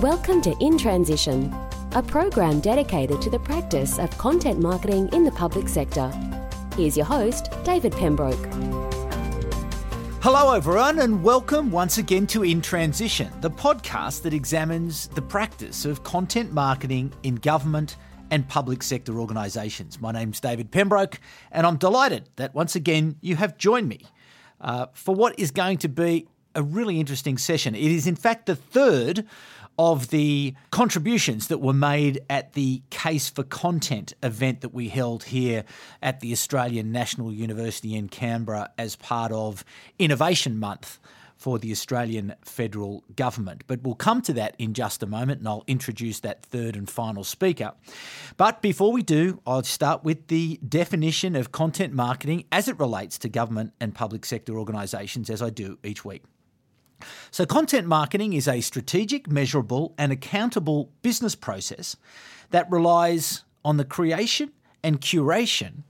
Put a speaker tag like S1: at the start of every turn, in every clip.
S1: Welcome to In Transition, a program dedicated to the practice of content marketing in the public sector. Here's your host, David Pembroke.
S2: Hello, everyone, and welcome once again to In Transition, the podcast that examines the practice of content marketing in government and public sector organisations. My name's David Pembroke, and I'm delighted that once again you have joined me uh, for what is going to be a really interesting session. It is, in fact, the third of the contributions that were made at the Case for Content event that we held here at the Australian National University in Canberra as part of Innovation Month for the Australian federal government. But we'll come to that in just a moment and I'll introduce that third and final speaker. But before we do, I'll start with the definition of content marketing as it relates to government and public sector organisations, as I do each week. So, content marketing is a strategic, measurable, and accountable business process that relies on the creation and curation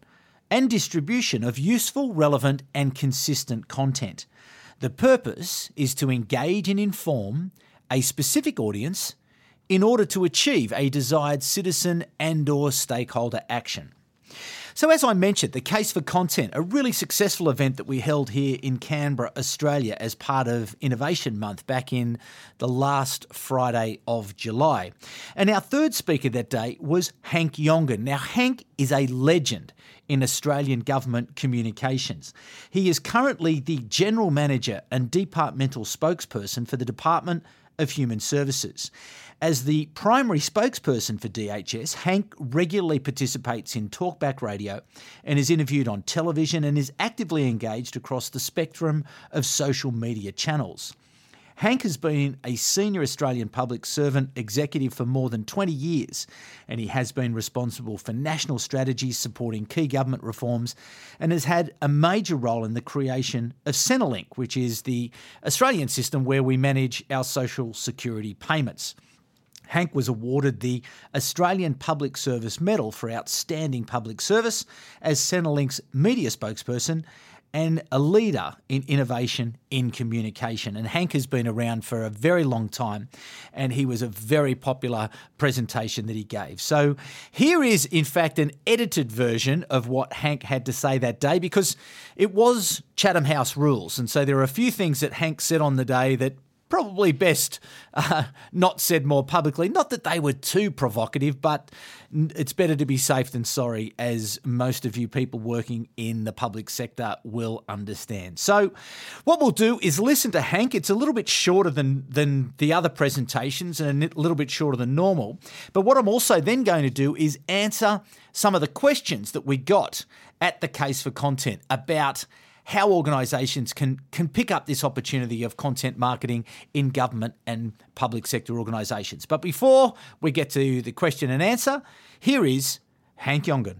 S2: and distribution of useful, relevant, and consistent content. The purpose is to engage and inform a specific audience in order to achieve a desired citizen and or stakeholder action. So, as I mentioned, the Case for Content, a really successful event that we held here in Canberra, Australia, as part of Innovation Month back in the last Friday of July. And our third speaker that day was Hank Jongen. Now, Hank is a legend in Australian government communications. He is currently the General Manager and Departmental Spokesperson for the Department of Human Services. As the primary spokesperson for DHS, Hank regularly participates in talkback radio and is interviewed on television and is actively engaged across the spectrum of social media channels. Hank has been a senior Australian public servant executive for more than 20 years, and he has been responsible for national strategies supporting key government reforms and has had a major role in the creation of Centrelink, which is the Australian system where we manage our social security payments. Hank was awarded the Australian Public Service Medal for outstanding public service as Centrelink's media spokesperson and a leader in innovation in communication. And Hank has been around for a very long time, and he was a very popular presentation that he gave. So here is, in fact, an edited version of what Hank had to say that day because it was Chatham House rules. And so there are a few things that Hank said on the day that probably best uh, not said more publicly. Not that they were too provocative, but it's better to be safe than sorry, as most of you people working in the public sector will understand. So, what we'll do is listen to Hank. It's a little bit shorter than, than the other presentations and a little bit shorter than normal. But what I'm also then going to do is answer some of the questions that we got at the Case for Content about how organisations can can pick up this opportunity of content marketing in government and public sector organisations. But before we get to the question and answer, here is Hank Jongen.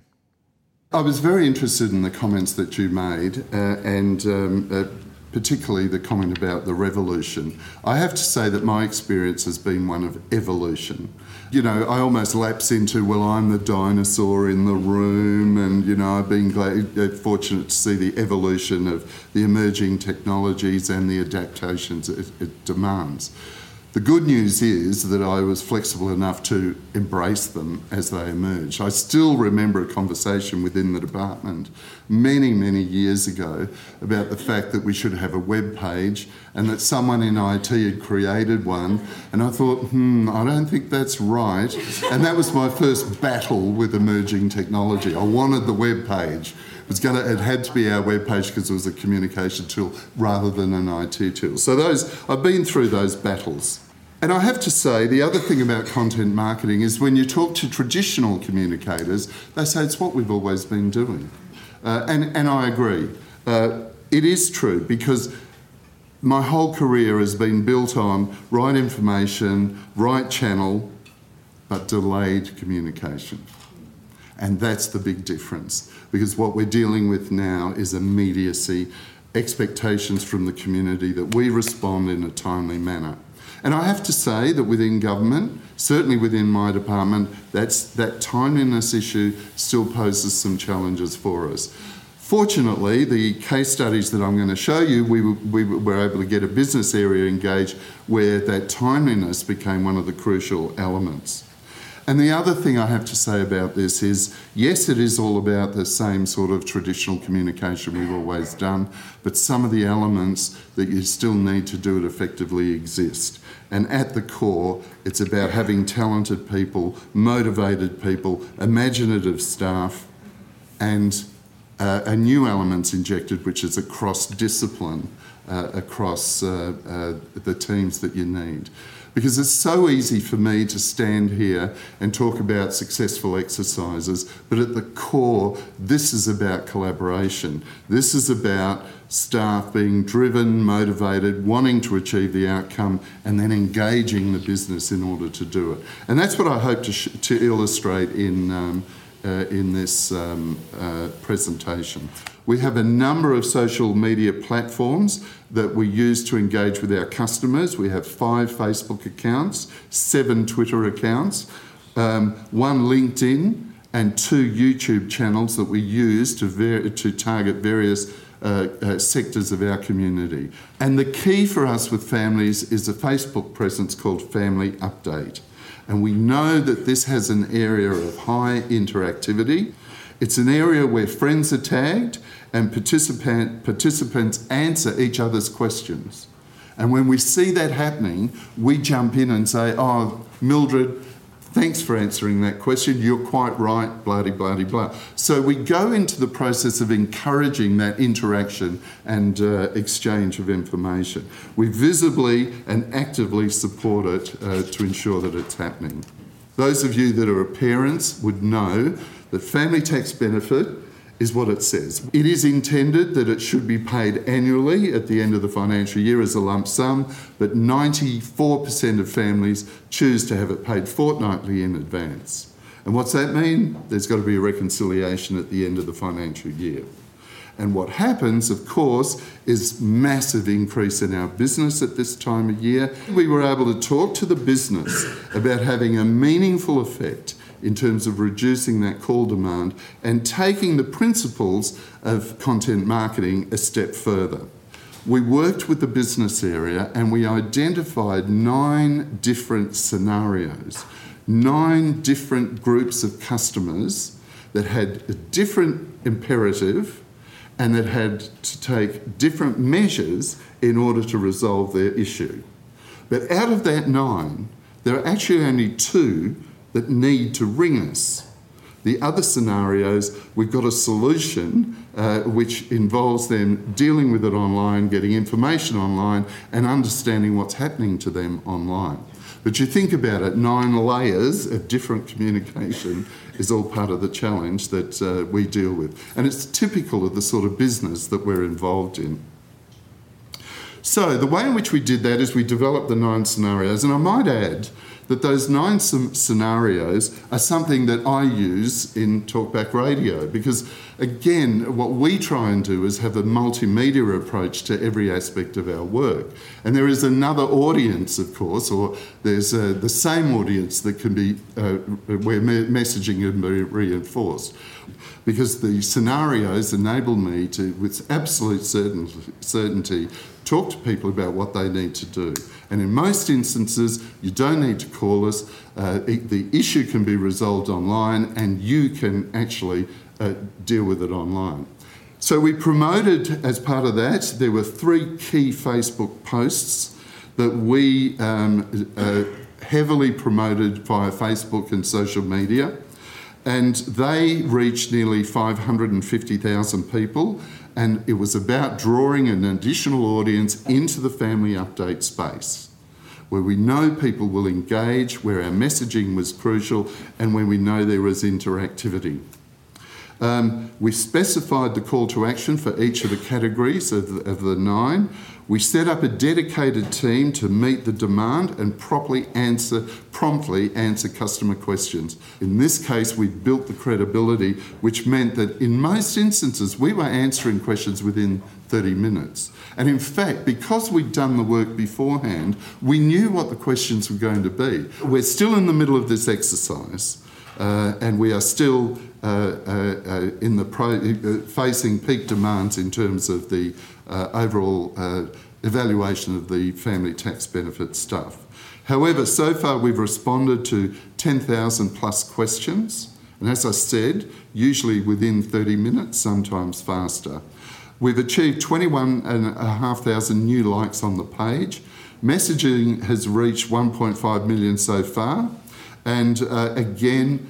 S3: I was very interested in the comments that you made, uh, and um, uh, particularly the comment about the revolution. I have to say that my experience has been one of evolution you know, I almost lapse into, well, I'm the dinosaur in the room, and, you know, I've been glad, uh, fortunate to see the evolution of the emerging technologies and the adaptations it, it demands. The good news is that I was flexible enough to embrace them as they emerged. I still remember a conversation within the department many, many years ago about the fact that we should have a web page and that someone in IT had created one. And I thought, hmm, I don't think that's right. And that was my first battle with emerging technology. I wanted the web page. It, was gonna, it had to be our web page because it was a communication tool rather than an IT tool. So those I've been through those battles. And I have to say, the other thing about content marketing is when you talk to traditional communicators, they say it's what we've always been doing. Uh, and, and I agree. Uh, it is true because my whole career has been built on right information, right channel, but delayed communication. And that's the big difference because what we're dealing with now is immediacy, expectations from the community that we respond in a timely manner. And I have to say that within government, certainly within my department, that's, that timeliness issue still poses some challenges for us. Fortunately, the case studies that I'm going to show you, we we were able to get a business area engaged where that timeliness became one of the crucial elements. And the other thing I have to say about this is yes, it is all about the same sort of traditional communication we've always done, but some of the elements that you still need to do it effectively exist. And at the core, it's about having talented people, motivated people, imaginative staff, and uh, a new elements injected, which is across discipline, uh, across uh, uh the teams that you need. Because it's so easy for me to stand here and talk about successful exercises, but at the core, this is about collaboration. This is about staff being driven, motivated, wanting to achieve the outcome, and then engaging the business in order to do it. And that's what I hope to, sh- to illustrate in. Um, in this um, uh, presentation. We have a number of social media platforms that we use to engage with our customers. We have five Facebook accounts, seven Twitter accounts, um, one LinkedIn, and two YouTube channels that we use to, ver- to target various uh, uh, sectors of our community. And the key for us with families is a Facebook presence called Family Update. And we know that this has an area of high interactivity. It's an area where friends are tagged and participant, participants answer each other's questions. And when we see that happening, we jump in and say, Oh, Mildred, thanks for answering that question. You're quite right, blah, blah, blah. So we go into the process of encouraging that interaction and uh, exchange of information. We visibly and actively support it uh, to ensure that it's happening. Those of you that are parents would know that family tax benefit is what it says. It is intended that it should be paid annually at the end of the financial year as a lump sum, but 94% of families choose to have it paid fortnightly in advance. And what's that mean? There's got to be a reconciliation at the end of the financial year. And what happens, of course, is massive increase in our business at this time of year. We were able to talk to the business about having a meaningful effect in terms of reducing that call demand and taking the principles of content marketing a step further. We worked with the business area and we identified nine different scenarios, nine different groups of customers that had a different imperative and that had to take different measures in order to resolve their issue. But out of that nine, there are actually only two that need to ring us. The other scenarios, we've got a solution uh, which involves them dealing with it online, getting information online, and understanding what's happening to them online. But you think about it, nine layers of different communication is all part of the challenge that uh, we deal with. And it's typical of the sort of business that we're involved in. So, the way in which we did that is we developed the nine scenarios, and I might add that those nine scenarios are something that I use in Talkback Radio because, again, what we try and do is have a multimedia approach to every aspect of our work. And there is another audience, of course, or there's uh, the same audience that can be uh, where me- messaging can be reinforced. Because the scenarios enable me to, with absolute certainty, talk to people about what they need to do. And in most instances, you don't need to call us. Uh, the issue can be resolved online, and you can actually uh, deal with it online. So we promoted, as part of that, there were three key Facebook posts that we um, uh, heavily promoted via Facebook and social media. And they reached nearly 550,000 people and it was about drawing an additional audience into the family update space where we know people will engage, where our messaging was crucial, and where we know there was interactivity. Um, we specified the call to action for each of the categories of the, of the nine. We set up a dedicated team to meet the demand and properly answer, promptly answer customer questions. In this case, we built the credibility, which meant that in most instances we were answering questions within 30 minutes. And in fact, because we'd done the work beforehand, we knew what the questions were going to be. We're still in the middle of this exercise. Uh, and we are still in the pro, uh, facing peak demands in terms of the uh, overall evaluation of the family tax benefit stuff. However, so far we've responded to 10,000 plus questions, and as I said, usually within 30 minutes, sometimes faster. We've achieved 21,500 new likes on the page. Messaging has reached 1.5 million so far, and uh, again,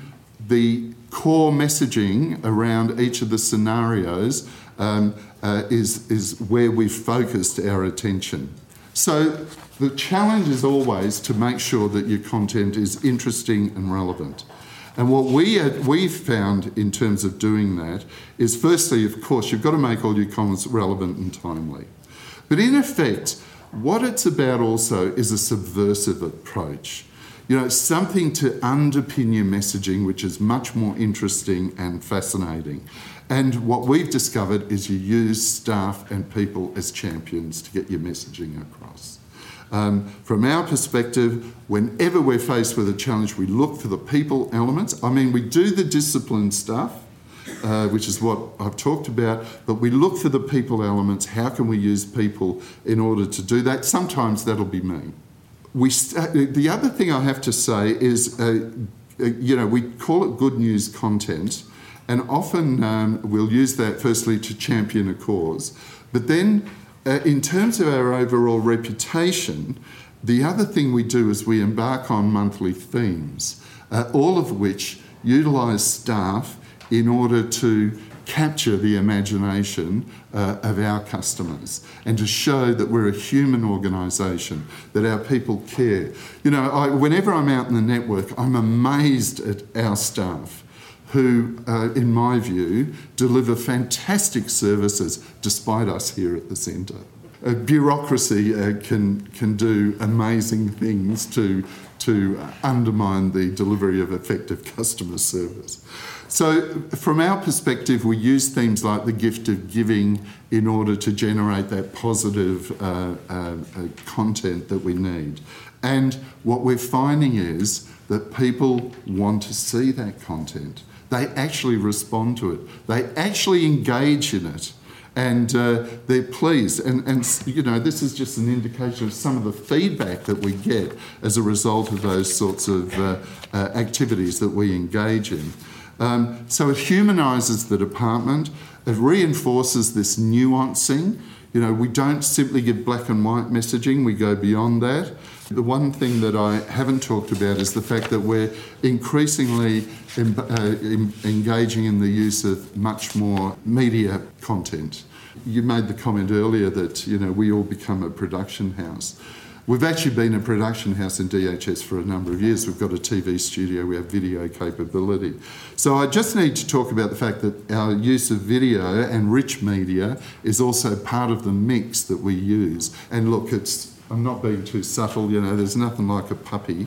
S3: the core messaging around each of the scenarios um, uh, is, is where we've focused our attention. So the challenge is always to make sure that your content is interesting and relevant. And what we we've found in terms of doing that is firstly, of course, you've got to make all your comments relevant and timely. But in effect, what it's about also is a subversive approach. You know, something to underpin your messaging, which is much more interesting and fascinating. And what we've discovered is you use staff and people as champions to get your messaging across. Um, from our perspective, whenever we're faced with a challenge, we look for the people elements. I mean, we do the discipline stuff, uh, which is what I've talked about, but we look for the people elements. How can we use people in order to do that? Sometimes that'll be me. We st- the other thing I have to say is, uh, uh, you know, we call it good news content, and often um, we'll use that firstly to champion a cause, but then uh, in terms of our overall reputation, the other thing we do is we embark on monthly themes, uh, all of which utilise staff in order to capture the imagination uh, of our customers and to show that we're a human organisation, that our people care. You know, I, whenever I'm out in the network, I'm amazed at our staff who, uh, in my view, deliver fantastic services despite us here at the centre. Bureaucracy uh, can, can do amazing things to, to undermine the delivery of effective customer service. So, from our perspective, we use themes like the gift of giving in order to generate that positive uh, uh, uh content that we need. And what we're finding is that people want to see that content. They actually respond to it, they actually engage in it. And uh, they're pleased. And, and, you know, this is just an indication of some of the feedback that we get as a result of those sorts of uh, uh, activities that we engage in. Um, so it humanises the department, it reinforces this nuancing. You know, we don't simply give black and white messaging, we go beyond that. The one thing that I haven't talked about is the fact that we're increasingly em- uh, em- engaging in the use of much more media content. You made the comment earlier that you know we all become a production house. We've actually been a production house in DHS for a number of years. We've got a TV studio, we have video capability. So I just need to talk about the fact that our use of video and rich media is also part of the mix that we use. And look, it's I'm not being too subtle, you know, there's nothing like a puppy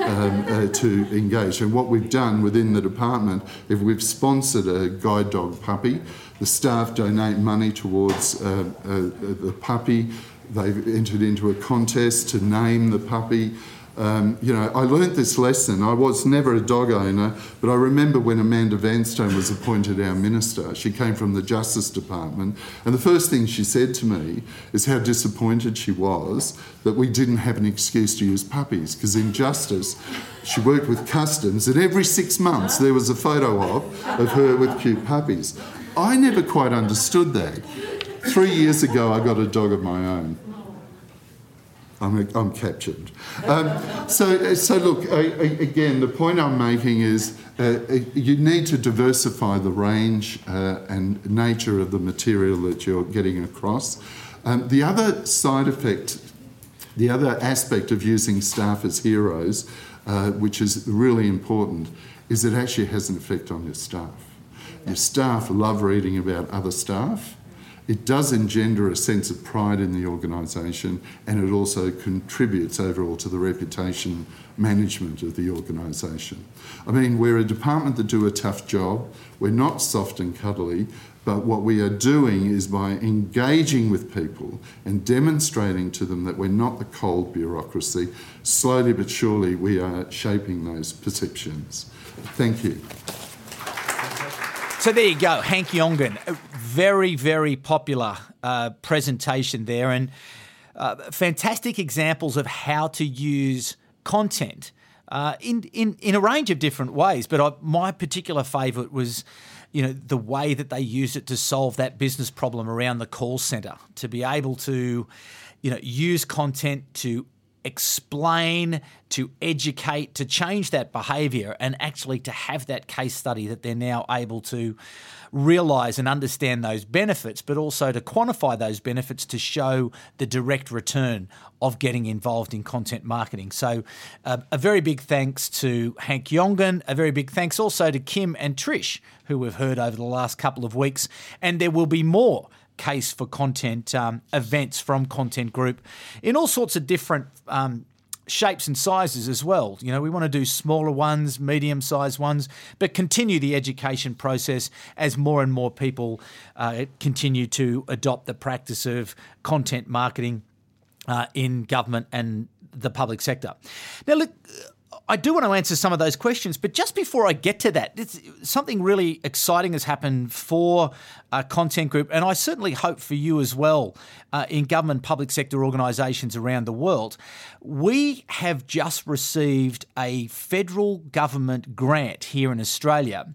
S3: um, uh, to engage. And what we've done within the department, if we've sponsored a guide dog puppy, the staff donate money towards uh, uh, the puppy. They've entered into a contest to name the puppy. Um, you know, I learnt this lesson. I was never a dog owner, but I remember when Amanda Vanstone was appointed our minister. She came from the Justice Department, and the first thing she said to me is how disappointed she was that we didn't have an excuse to use puppies, because in Justice, she worked with Customs, and every six months there was a photo of, of her with cute puppies. I never quite understood that. Three years ago, I got a dog of my own. I'm, I'm captured. Um, so, so look, I, I, again, the point I'm making is uh, you need to diversify the range uh, and nature of the material that you're getting across. Um, the other side effect, the other aspect of using staff as heroes, uh, which is really important, is it actually has an effect on your staff. Your staff love reading about other staff it does engender a sense of pride in the organisation and it also contributes overall to the reputation management of the organisation. I mean, we're a department that do a tough job, we're not soft and cuddly, but what we are doing is by engaging with people and demonstrating to them that we're not the cold bureaucracy, slowly but surely we are shaping those perceptions. Thank you.
S2: So there you go, Hank Jongen. Very, very popular uh, presentation there, and uh, fantastic examples of how to use content uh, in, in, in a range of different ways. But I, my particular favourite was you know the way that they used it to solve that business problem around the call center to be able to you know use content to explain, to educate, to change that behaviour, and actually to have that case study that they're now able to realise and understand those benefits, but also to quantify those benefits to show the direct return of getting involved in content marketing. So, uh, a very big thanks to Hank Jongen, a very big thanks also to Kim and Trish, who we've heard over the last couple of weeks, and there will be more case for content um, events from Content Group in all sorts of different um, shapes and sizes as well. You know, we want to do smaller ones, medium sized ones, but continue the education process as more and more people uh, continue to adopt the practice of content marketing uh, in government and the public sector. Now, look, I do want to answer some of those questions, but just before I get to that, something really exciting has happened for uh, Content Group, and I certainly hope for you as well uh, in government public sector organisations around the world. We have just received a federal government grant here in Australia.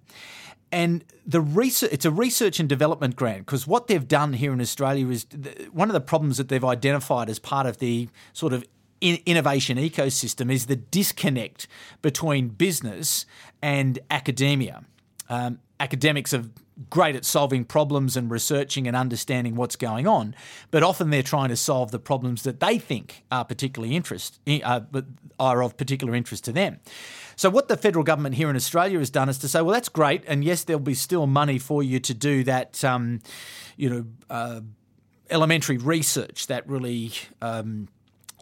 S2: And the research, it's a research and development grant because what they've done here in Australia is one of the problems that they've identified as part of the sort of innovation ecosystem is the disconnect between business and academia. Um, academics are great at solving problems and researching and understanding what's going on, but often they're trying to solve the problems that they think are particularly interest uh, are of particular interest to them. So what the federal government here in Australia has done is to say, well, that's great, and yes, there'll be still money for you to do that, um, you know, uh, elementary research that really. Um,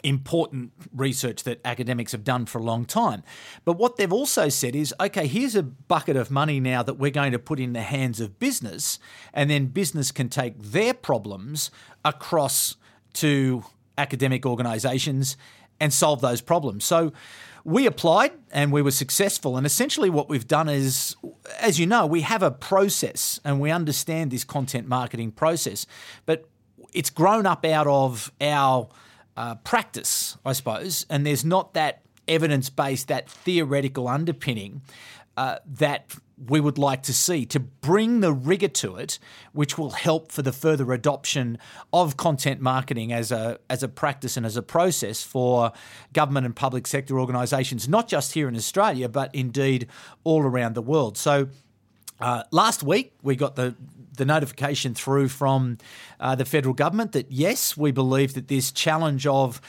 S2: important research that academics have done for a long time. But what they've also said is okay, here's a bucket of money now that we're going to put in the hands of business, and then business can take their problems across to academic organisations and solve those problems. So we applied and we were successful. And essentially, what we've done is, as you know, we have a process and we understand this content marketing process, but it's grown up out of our uh, practice, I suppose, and there's not that evidence based, that theoretical underpinning uh, that we would like to see to bring the rigor to it, which will help for the further adoption of content marketing as a as a practice and as a process for government and public sector organisations, not just here in Australia, but indeed all around the world. So. Uh, last week, we got the the notification through from uh, the federal government that yes, we believe that this challenge of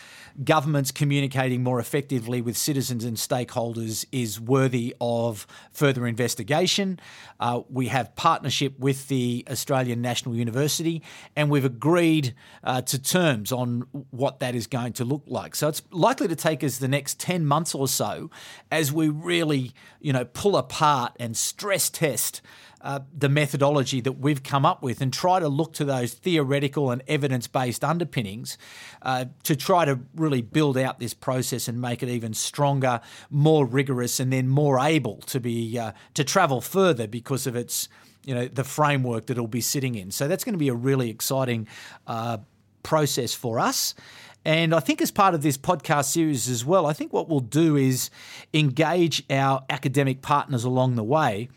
S2: governments communicating more effectively with citizens and stakeholders is worthy of further investigation. Uh, we have partnership with the Australian National University, and we've agreed uh, to terms on what that is going to look like. So it's likely to take us the next ten months or so as we really, you know, pull apart and stress test uh, the methodology that we've come up with and try to look to those theoretical and evidence based underpinnings uh, to try to really build out this process and make it even stronger, more rigorous, and then more able to be uh, to travel further because of its you know the framework that it'll be sitting in. So that's going to be a really exciting uh, process for us. And I think as part of this podcast series as well, I think what we'll do is engage our academic partners along the way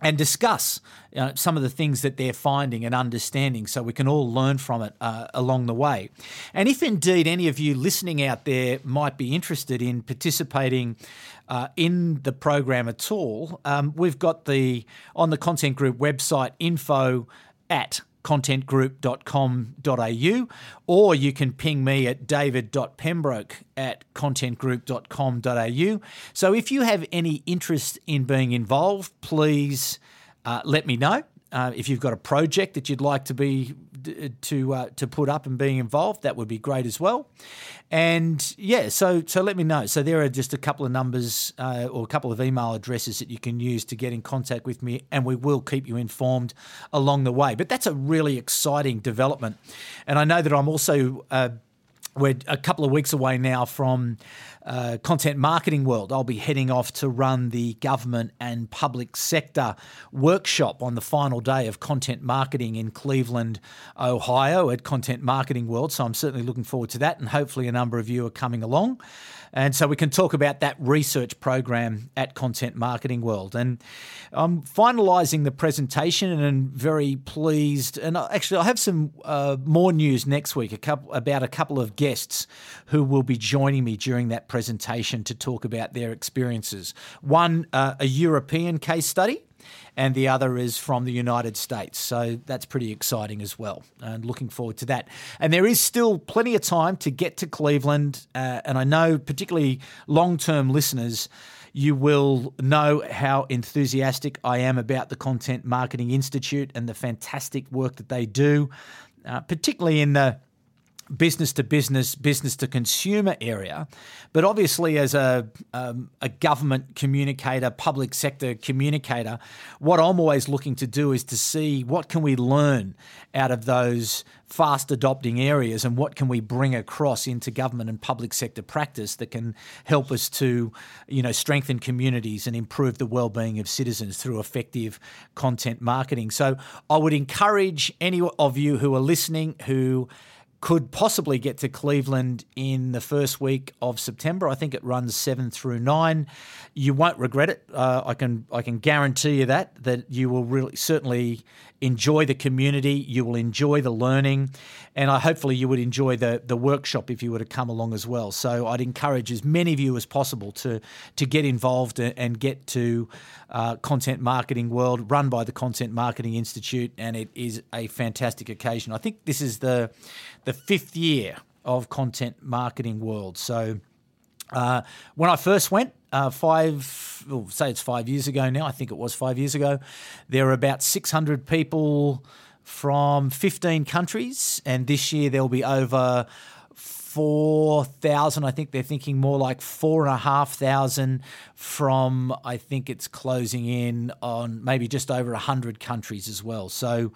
S2: and discuss uh, some of the things that they're finding and understanding so we can all learn from it uh, along the way. And if indeed any of you listening out there might be interested in participating uh, in the program at all, um, we've got the on the Content Group website info at contentgroup.com.au or you can ping me at david.pembroke at contentgroup.com.au. So if you have any interest in being involved, please uh, let me know. Uh, if you've got a project that you'd like to be to uh, to put up and being involved, that would be great as well. And yeah, so so let me know. So there are just a couple of numbers uh, or a couple of email addresses that you can use to get in contact with me, and we will keep you informed along the way. But that's a really exciting development, and I know that I'm also. Uh, we're a couple of weeks away now from uh, Content Marketing World. I'll be heading off to run the government and public sector workshop on the final day of content marketing in Cleveland, Ohio at Content Marketing World. So I'm certainly looking forward to that, and hopefully a number of you are coming along. And so we can talk about that research program at Content Marketing World. And I'm finalising the presentation and I'm very pleased. And actually, I have some uh, more news next week a couple, about a couple of guests who will be joining me during that presentation to talk about their experiences. One, uh, a European case study and the other is from the United States. So that's pretty exciting as well, and looking forward to that. And there is still plenty of time to get to Cleveland, uh, and I know particularly long-term listeners. You will know how enthusiastic I am about the Content Marketing Institute and the fantastic work that they do, uh, particularly in the business to business, business to consumer area. But obviously, as a, um, a government communicator, public sector communicator, what I'm always looking to do is to see what can we learn out of those fast adopting areas and what can we bring across into government and public sector practice that can help us to you know strengthen communities and improve the well-being of citizens through effective content marketing so i would encourage any of you who are listening who could possibly get to Cleveland in the first week of September. I think it runs seven through nine. You won't regret it. Uh, I can I can guarantee you that that you will really certainly enjoy the community. You will enjoy the learning, and I hopefully you would enjoy the the workshop if you were to come along as well. So I'd encourage as many of you as possible to to get involved and get to uh, Content Marketing World, run by the Content Marketing Institute, and it is a fantastic occasion. I think this is the the fifth year of Content Marketing World. So uh, when I first went, uh, five, well, say it's five years ago now, I think it was five years ago, there were about 600 people from 15 countries, and this year there'll be over 4,000. I think they're thinking more like 4,500 from, I think it's closing in on maybe just over 100 countries as well. So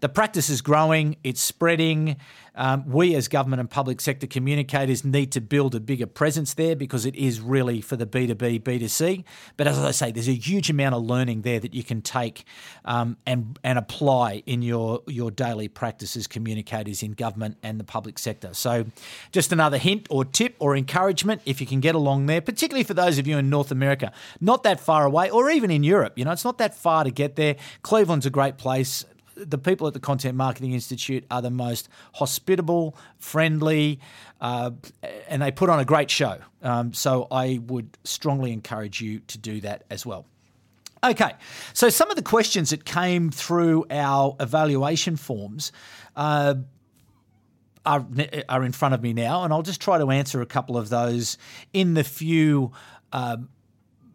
S2: the practice is growing, it's spreading. Um, we, as government and public sector communicators, need to build a bigger presence there because it is really for the B2B, B2C. But as I say, there's a huge amount of learning there that you can take um, and, and apply in your, your daily practice as communicators in government and the public sector. So, just another hint or tip or encouragement if you can get along there, particularly for those of you in North America, not that far away, or even in Europe. You know, it's not that far to get there. Cleveland's a great place the people at the Content Marketing Institute are the most hospitable, friendly, uh, and they put on a great show. Um, so I would strongly encourage you to do that as well. Okay, so some of the questions that came through our evaluation forms. Uh, are, are in front of me now, and I'll just try to answer a couple of those in the few uh,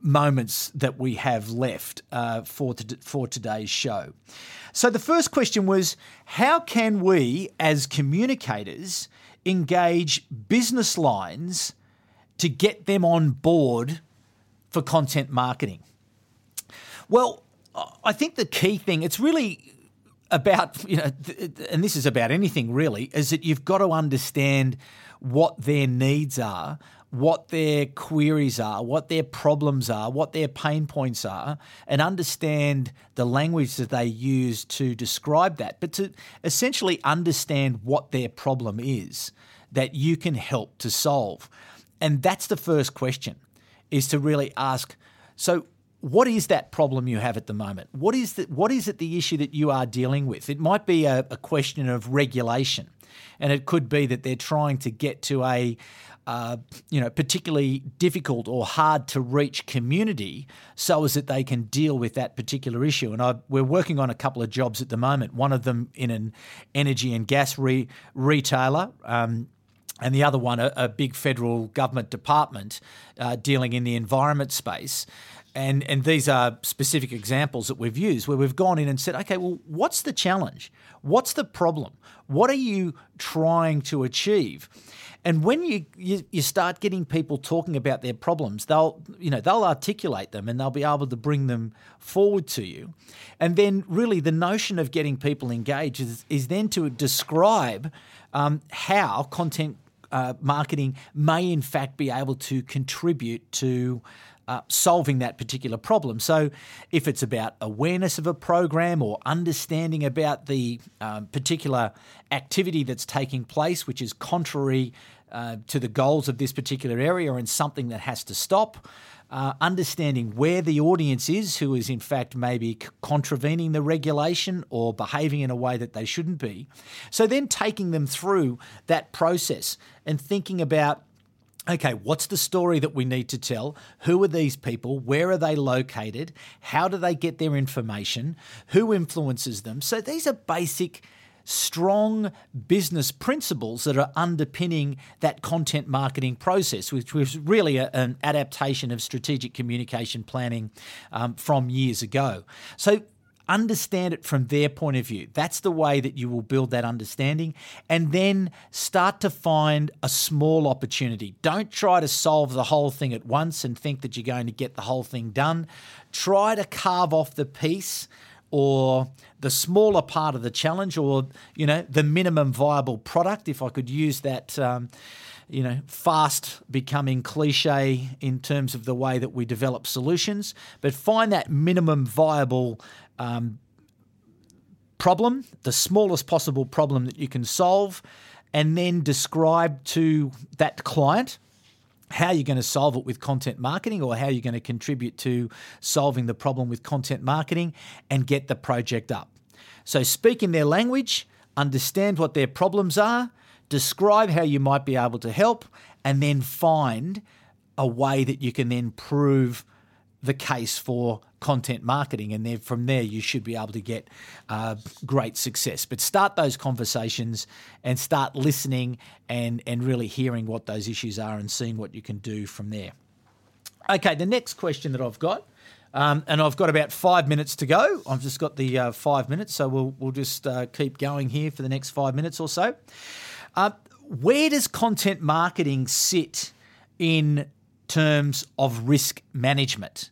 S2: moments that we have left uh, for, to, for today's show. So the first question was how can we, as communicators, engage business lines to get them on board for content marketing? Well, I think the key thing, it's really about, you know, and this is about anything really, is that you've got to understand what their needs are what their queries are, what their problems are, what their pain points are, and understand the language that they use to describe that, but to essentially understand what their problem is that you can help to solve. And that's the first question is to really ask so what is that problem you have at the moment? What is the, what is it the issue that you are dealing with? It might be a, a question of regulation, and it could be that they're trying to get to a uh, you know, particularly difficult or hard to reach community so as that they can deal with that particular issue. And I, we're working on a couple of jobs at the moment, one of them in an energy and gas re- retailer. Um, and the other one, a, a big federal government department uh, dealing in the environment space. And, and these are specific examples that we've used where we've gone in and said, okay, well, what's the challenge? What's the problem? What are you trying to achieve? And when you, you, you start getting people talking about their problems, they'll you know they'll articulate them and they'll be able to bring them forward to you. And then really the notion of getting people engaged is, is then to describe um, how content uh, marketing may in fact be able to contribute to uh, solving that particular problem. So, if it's about awareness of a program or understanding about the um, particular activity that's taking place, which is contrary uh, to the goals of this particular area and something that has to stop, uh, understanding where the audience is who is in fact maybe contravening the regulation or behaving in a way that they shouldn't be. So then taking them through that process and thinking about okay, what's the story that we need to tell? Who are these people? Where are they located? How do they get their information? Who influences them? So these are basic strong business principles that are underpinning that content marketing process, which was really a, an adaptation of strategic communication planning um, from years ago. So understand it from their point of view. That's the way that you will build that understanding and then start to find a small opportunity. Don't try to solve the whole thing at once and think that you're going to get the whole thing done. Try to carve off the piece or the smaller part of the challenge or you know the minimum viable product if i could use that um, you know fast becoming cliche in terms of the way that we develop solutions but find that minimum viable um, problem the smallest possible problem that you can solve and then describe to that client how you're going to solve it with content marketing or how you're going to contribute to solving the problem with content marketing and get the project up. So, speak in their language, understand what their problems are, describe how you might be able to help, and then find a way that you can then prove the case for content marketing, and then from there you should be able to get uh, great success. But start those conversations and start listening and and really hearing what those issues are and seeing what you can do from there. Okay, the next question that I've got. Um, and I've got about five minutes to go. I've just got the uh, five minutes, so we'll we'll just uh, keep going here for the next five minutes or so. Uh, where does content marketing sit in terms of risk management?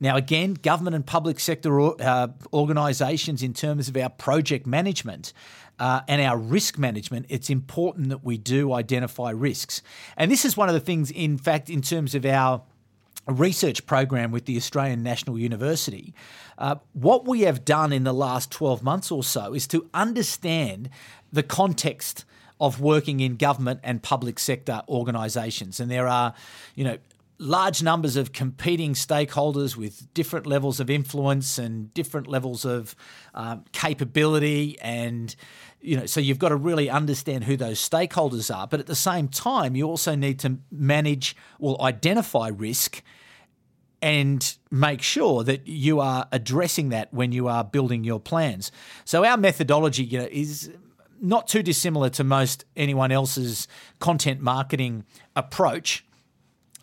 S2: Now, again, government and public sector uh, organisations, in terms of our project management uh, and our risk management, it's important that we do identify risks. And this is one of the things, in fact, in terms of our research program with the Australian National University, uh, what we have done in the last 12 months or so is to understand the context of working in government and public sector organisations. And there are, you know, large numbers of competing stakeholders with different levels of influence and different levels of um, capability and you know so you've got to really understand who those stakeholders are but at the same time you also need to manage or identify risk and make sure that you are addressing that when you are building your plans so our methodology you know is not too dissimilar to most anyone else's content marketing approach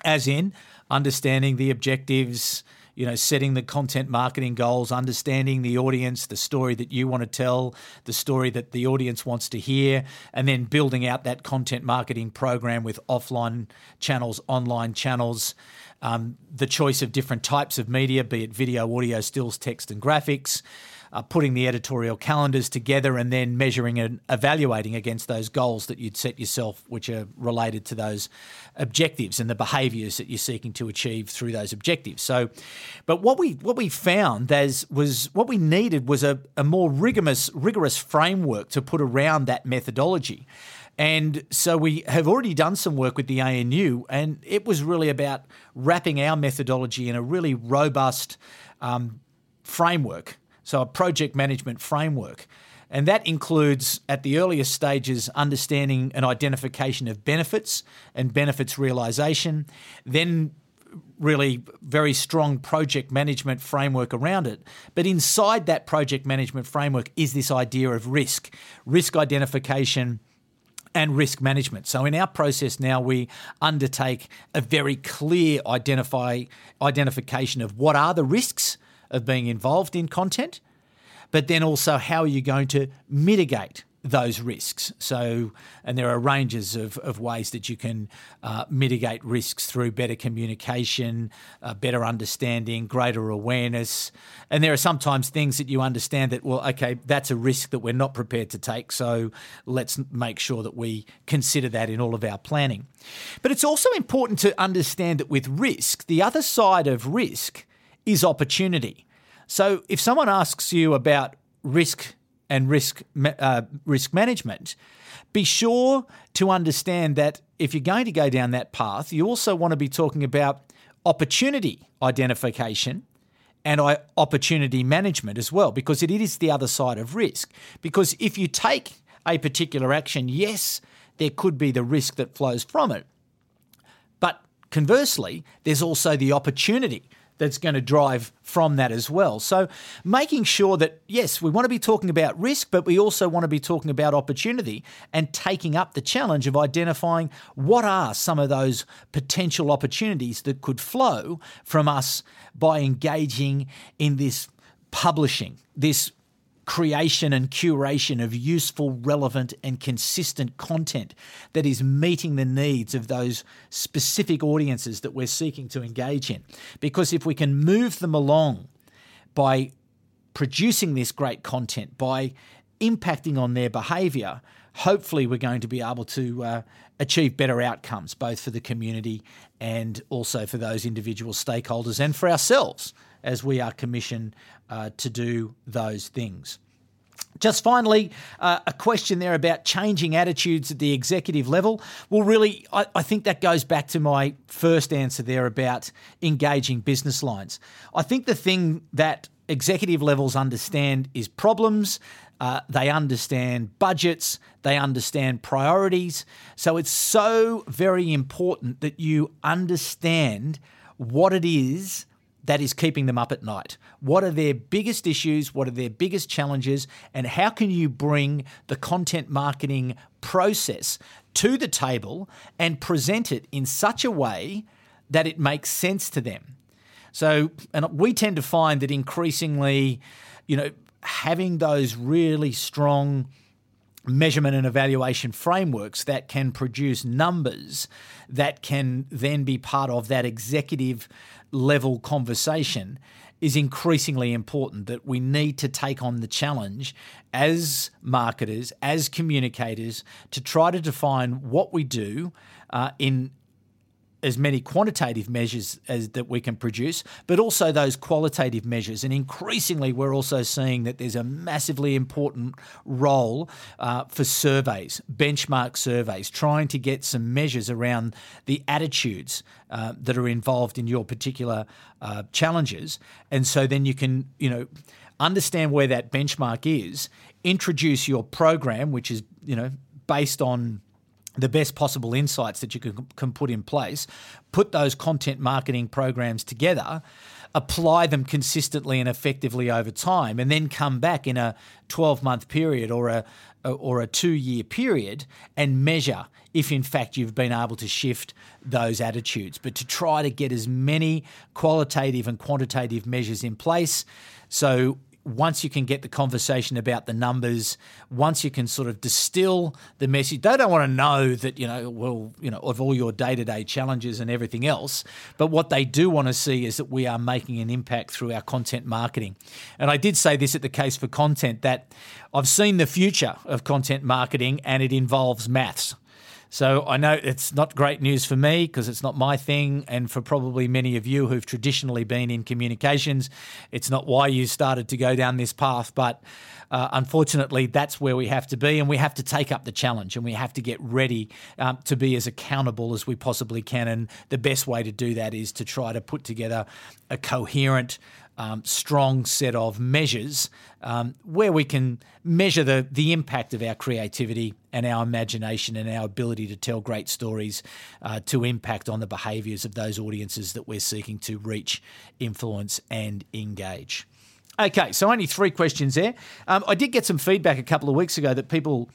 S2: as in understanding the objectives, you know, setting the content marketing goals, understanding the audience, the story that you want to tell, the story that the audience wants to hear, and then building out that content marketing program with offline channels, online channels, um, the choice of different types of media, be it video, audio, stills, text, and graphics uh, putting the editorial calendars together and then measuring and evaluating against those goals that you'd set yourself, which are related to those objectives and the behaviours that you're seeking to achieve through those objectives. So, but what we what we found as was what we needed was a, a more rigorous rigorous framework to put around that methodology. And so we have already done some work with the ANU, and it was really about wrapping our methodology in a really robust um, framework so a project management framework. And that includes, at the earliest stages, understanding and identification of benefits and benefits realization, then really very strong project management framework around it. But inside that project management framework is this idea of risk, risk identification, and risk management. So in our process now, we undertake a very clear identify identification of what are the risks of being involved in content, but then also how are you going to mitigate those risks. So, and there are ranges of, of ways that you can uh, mitigate risks through better communication, uh, better understanding, greater awareness. And there are sometimes things that you understand that, well, okay, that's a risk that we're not prepared to take. So let's make sure that we consider that in all of our planning. But it's also important to understand that with risk, the other side of risk is opportunity. So if someone asks you about risk and risk uh, risk management, be sure to understand that if you're going to go down that path, you also want to be talking about opportunity identification and opportunity management as well, because it is the other side of risk. Because if you take a particular action, yes, there could be the risk that flows from it. But conversely, there's also the opportunity that's going to drive from that as well. So, making sure that, yes, we want to be talking about risk, but we also want to be talking about opportunity and taking up the challenge of identifying what are some of those potential opportunities that could flow from us by engaging in this publishing, this creation and curation of useful, relevant, and consistent content that is meeting the needs of those specific audiences that we're seeking to engage in. Because if we can move them along by producing this great content, by impacting on their behaviour, hopefully we're going to be able to uh, achieve better outcomes, both for the community and also for those individual stakeholders and for ourselves as we are commissioned uh, to do those things. Just finally, uh, a question there about changing attitudes at the executive level. Well, really, I, I, think that goes back to my first answer there about engaging business lines. I think the thing that executive levels understand is problems. Uh, they understand budgets, they understand priorities. So it's so very important that you understand what it is that is keeping them up at night? What are their biggest issues? What are their biggest challenges? And how can you bring the content marketing process to the table and present it in such a way that it makes sense to them? So, and we tend to find that increasingly, you know, having those really strong measurement and evaluation frameworks that can produce numbers that can then be part of that executive level conversation is increasingly important that we need to take on the challenge as marketers, as communicators, to try to define what we do uh, in as many quantitative measures as that we can produce, but also those qualitative measures. And increasingly, we're also seeing that there's a massively important role uh, for surveys, benchmark surveys, trying to get some measures around the attitudes uh, that are involved in your particular uh, challenges. And so then you can, you know, understand where that benchmark is, introduce your program, which is, you know, based on the best possible insights that you can, can put in place, put those content marketing programs together, apply them consistently and effectively over time, and then come back in a 12 month period or a or a two year period and measure if in fact you've been able to shift those attitudes. But to try to get as many qualitative and quantitative measures in place so once you can get the conversation about the numbers, once you can sort of distill the message, they don't want to know that, you know, well, you know, of all your day to day challenges and everything else. But what they do want to see is that we are making an impact through our content marketing. And I did say this at the case for content that I've seen the future of content marketing and it involves maths. So I know it's not great news for me because it's not my thing, and for probably many of you who've traditionally been in communications, it's not why you started to go down this path. But uh, unfortunately, that's where we have to be, and we have to take up the challenge, and we have to get ready um, to be as accountable as we possibly can. And the best way to do that is to try to put together a coherent um, strong set of measures um, where we can measure the, the impact of our creativity and our imagination and our ability to tell great stories uh, to impact on the behaviours of those audiences that we're seeking to reach, influence, and engage. Okay, so only three questions there. Um, I did get some feedback a couple of weeks ago that people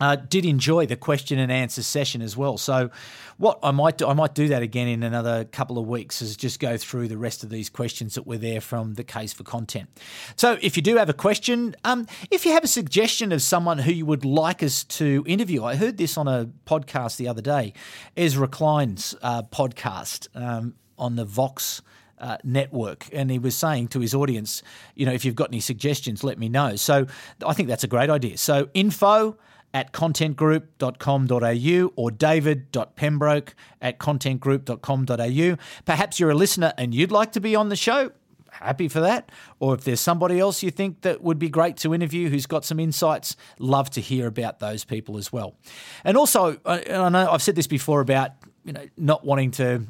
S2: uh, did enjoy the question and answer session as well. So, what I might do, I might do that again in another couple of weeks, is just go through the rest of these questions that were there from the case for content. So, if you do have a question, um, if you have a suggestion of someone who you would like us to interview, I heard this on a podcast the other day, Ezra Klein's uh, podcast um, on the Vox. Uh, network. And he was saying to his audience, you know, if you've got any suggestions, let me know. So I think that's a great idea. So info at contentgroup.com.au or david.pembroke at contentgroup.com.au. Perhaps you're a listener and you'd like to be on the show. Happy for that. Or if there's somebody else you think that would be great to interview who's got some insights, love to hear about those people as well. And also, I know I've said this before about you know not wanting to,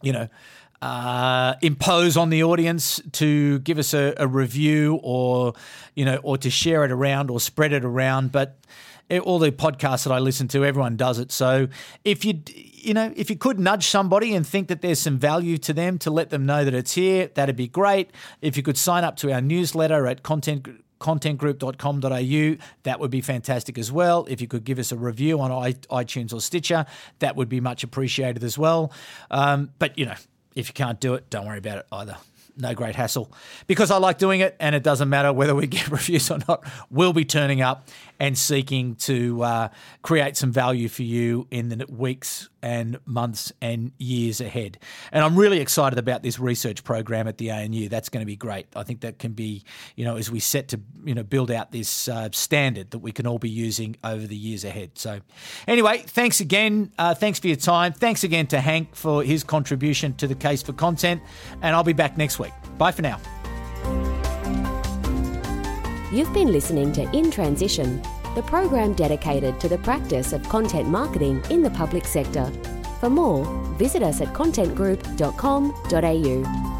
S2: you know, uh, impose on the audience to give us a, a, review or you know or to share it around or spread it around but all the podcasts that I listen to, everyone does it. So if you you know if you could nudge somebody and think that there's some value to them to let them know that it's here, that'd be great. If you could sign up to our newsletter at content contentgroup.com.au. That would be fantastic as well. If you could give us a review on iTunes or Stitcher, that would be much appreciated as well. Um, but, you know, if you can't do it, don't worry about it either no great hassle. Because I like doing it, and it doesn't matter whether we get reviews or not, we'll be turning up and seeking to uh, create some value for you in the weeks and months and years ahead. And I'm really excited about this research program at the ANU. That's going to be great. I think that can be, you know, as we set to, you know, build out this uh, standard that we can all be using over the years ahead. So, anyway, thanks again. Uh, thanks for your time. Thanks again to Hank for his contribution to the case for content. And I'll be back next week. Bye for now.
S1: You've been listening to In Transition, the program dedicated to the practice of content marketing in the public sector. For more, visit us at contentgroup.com.au.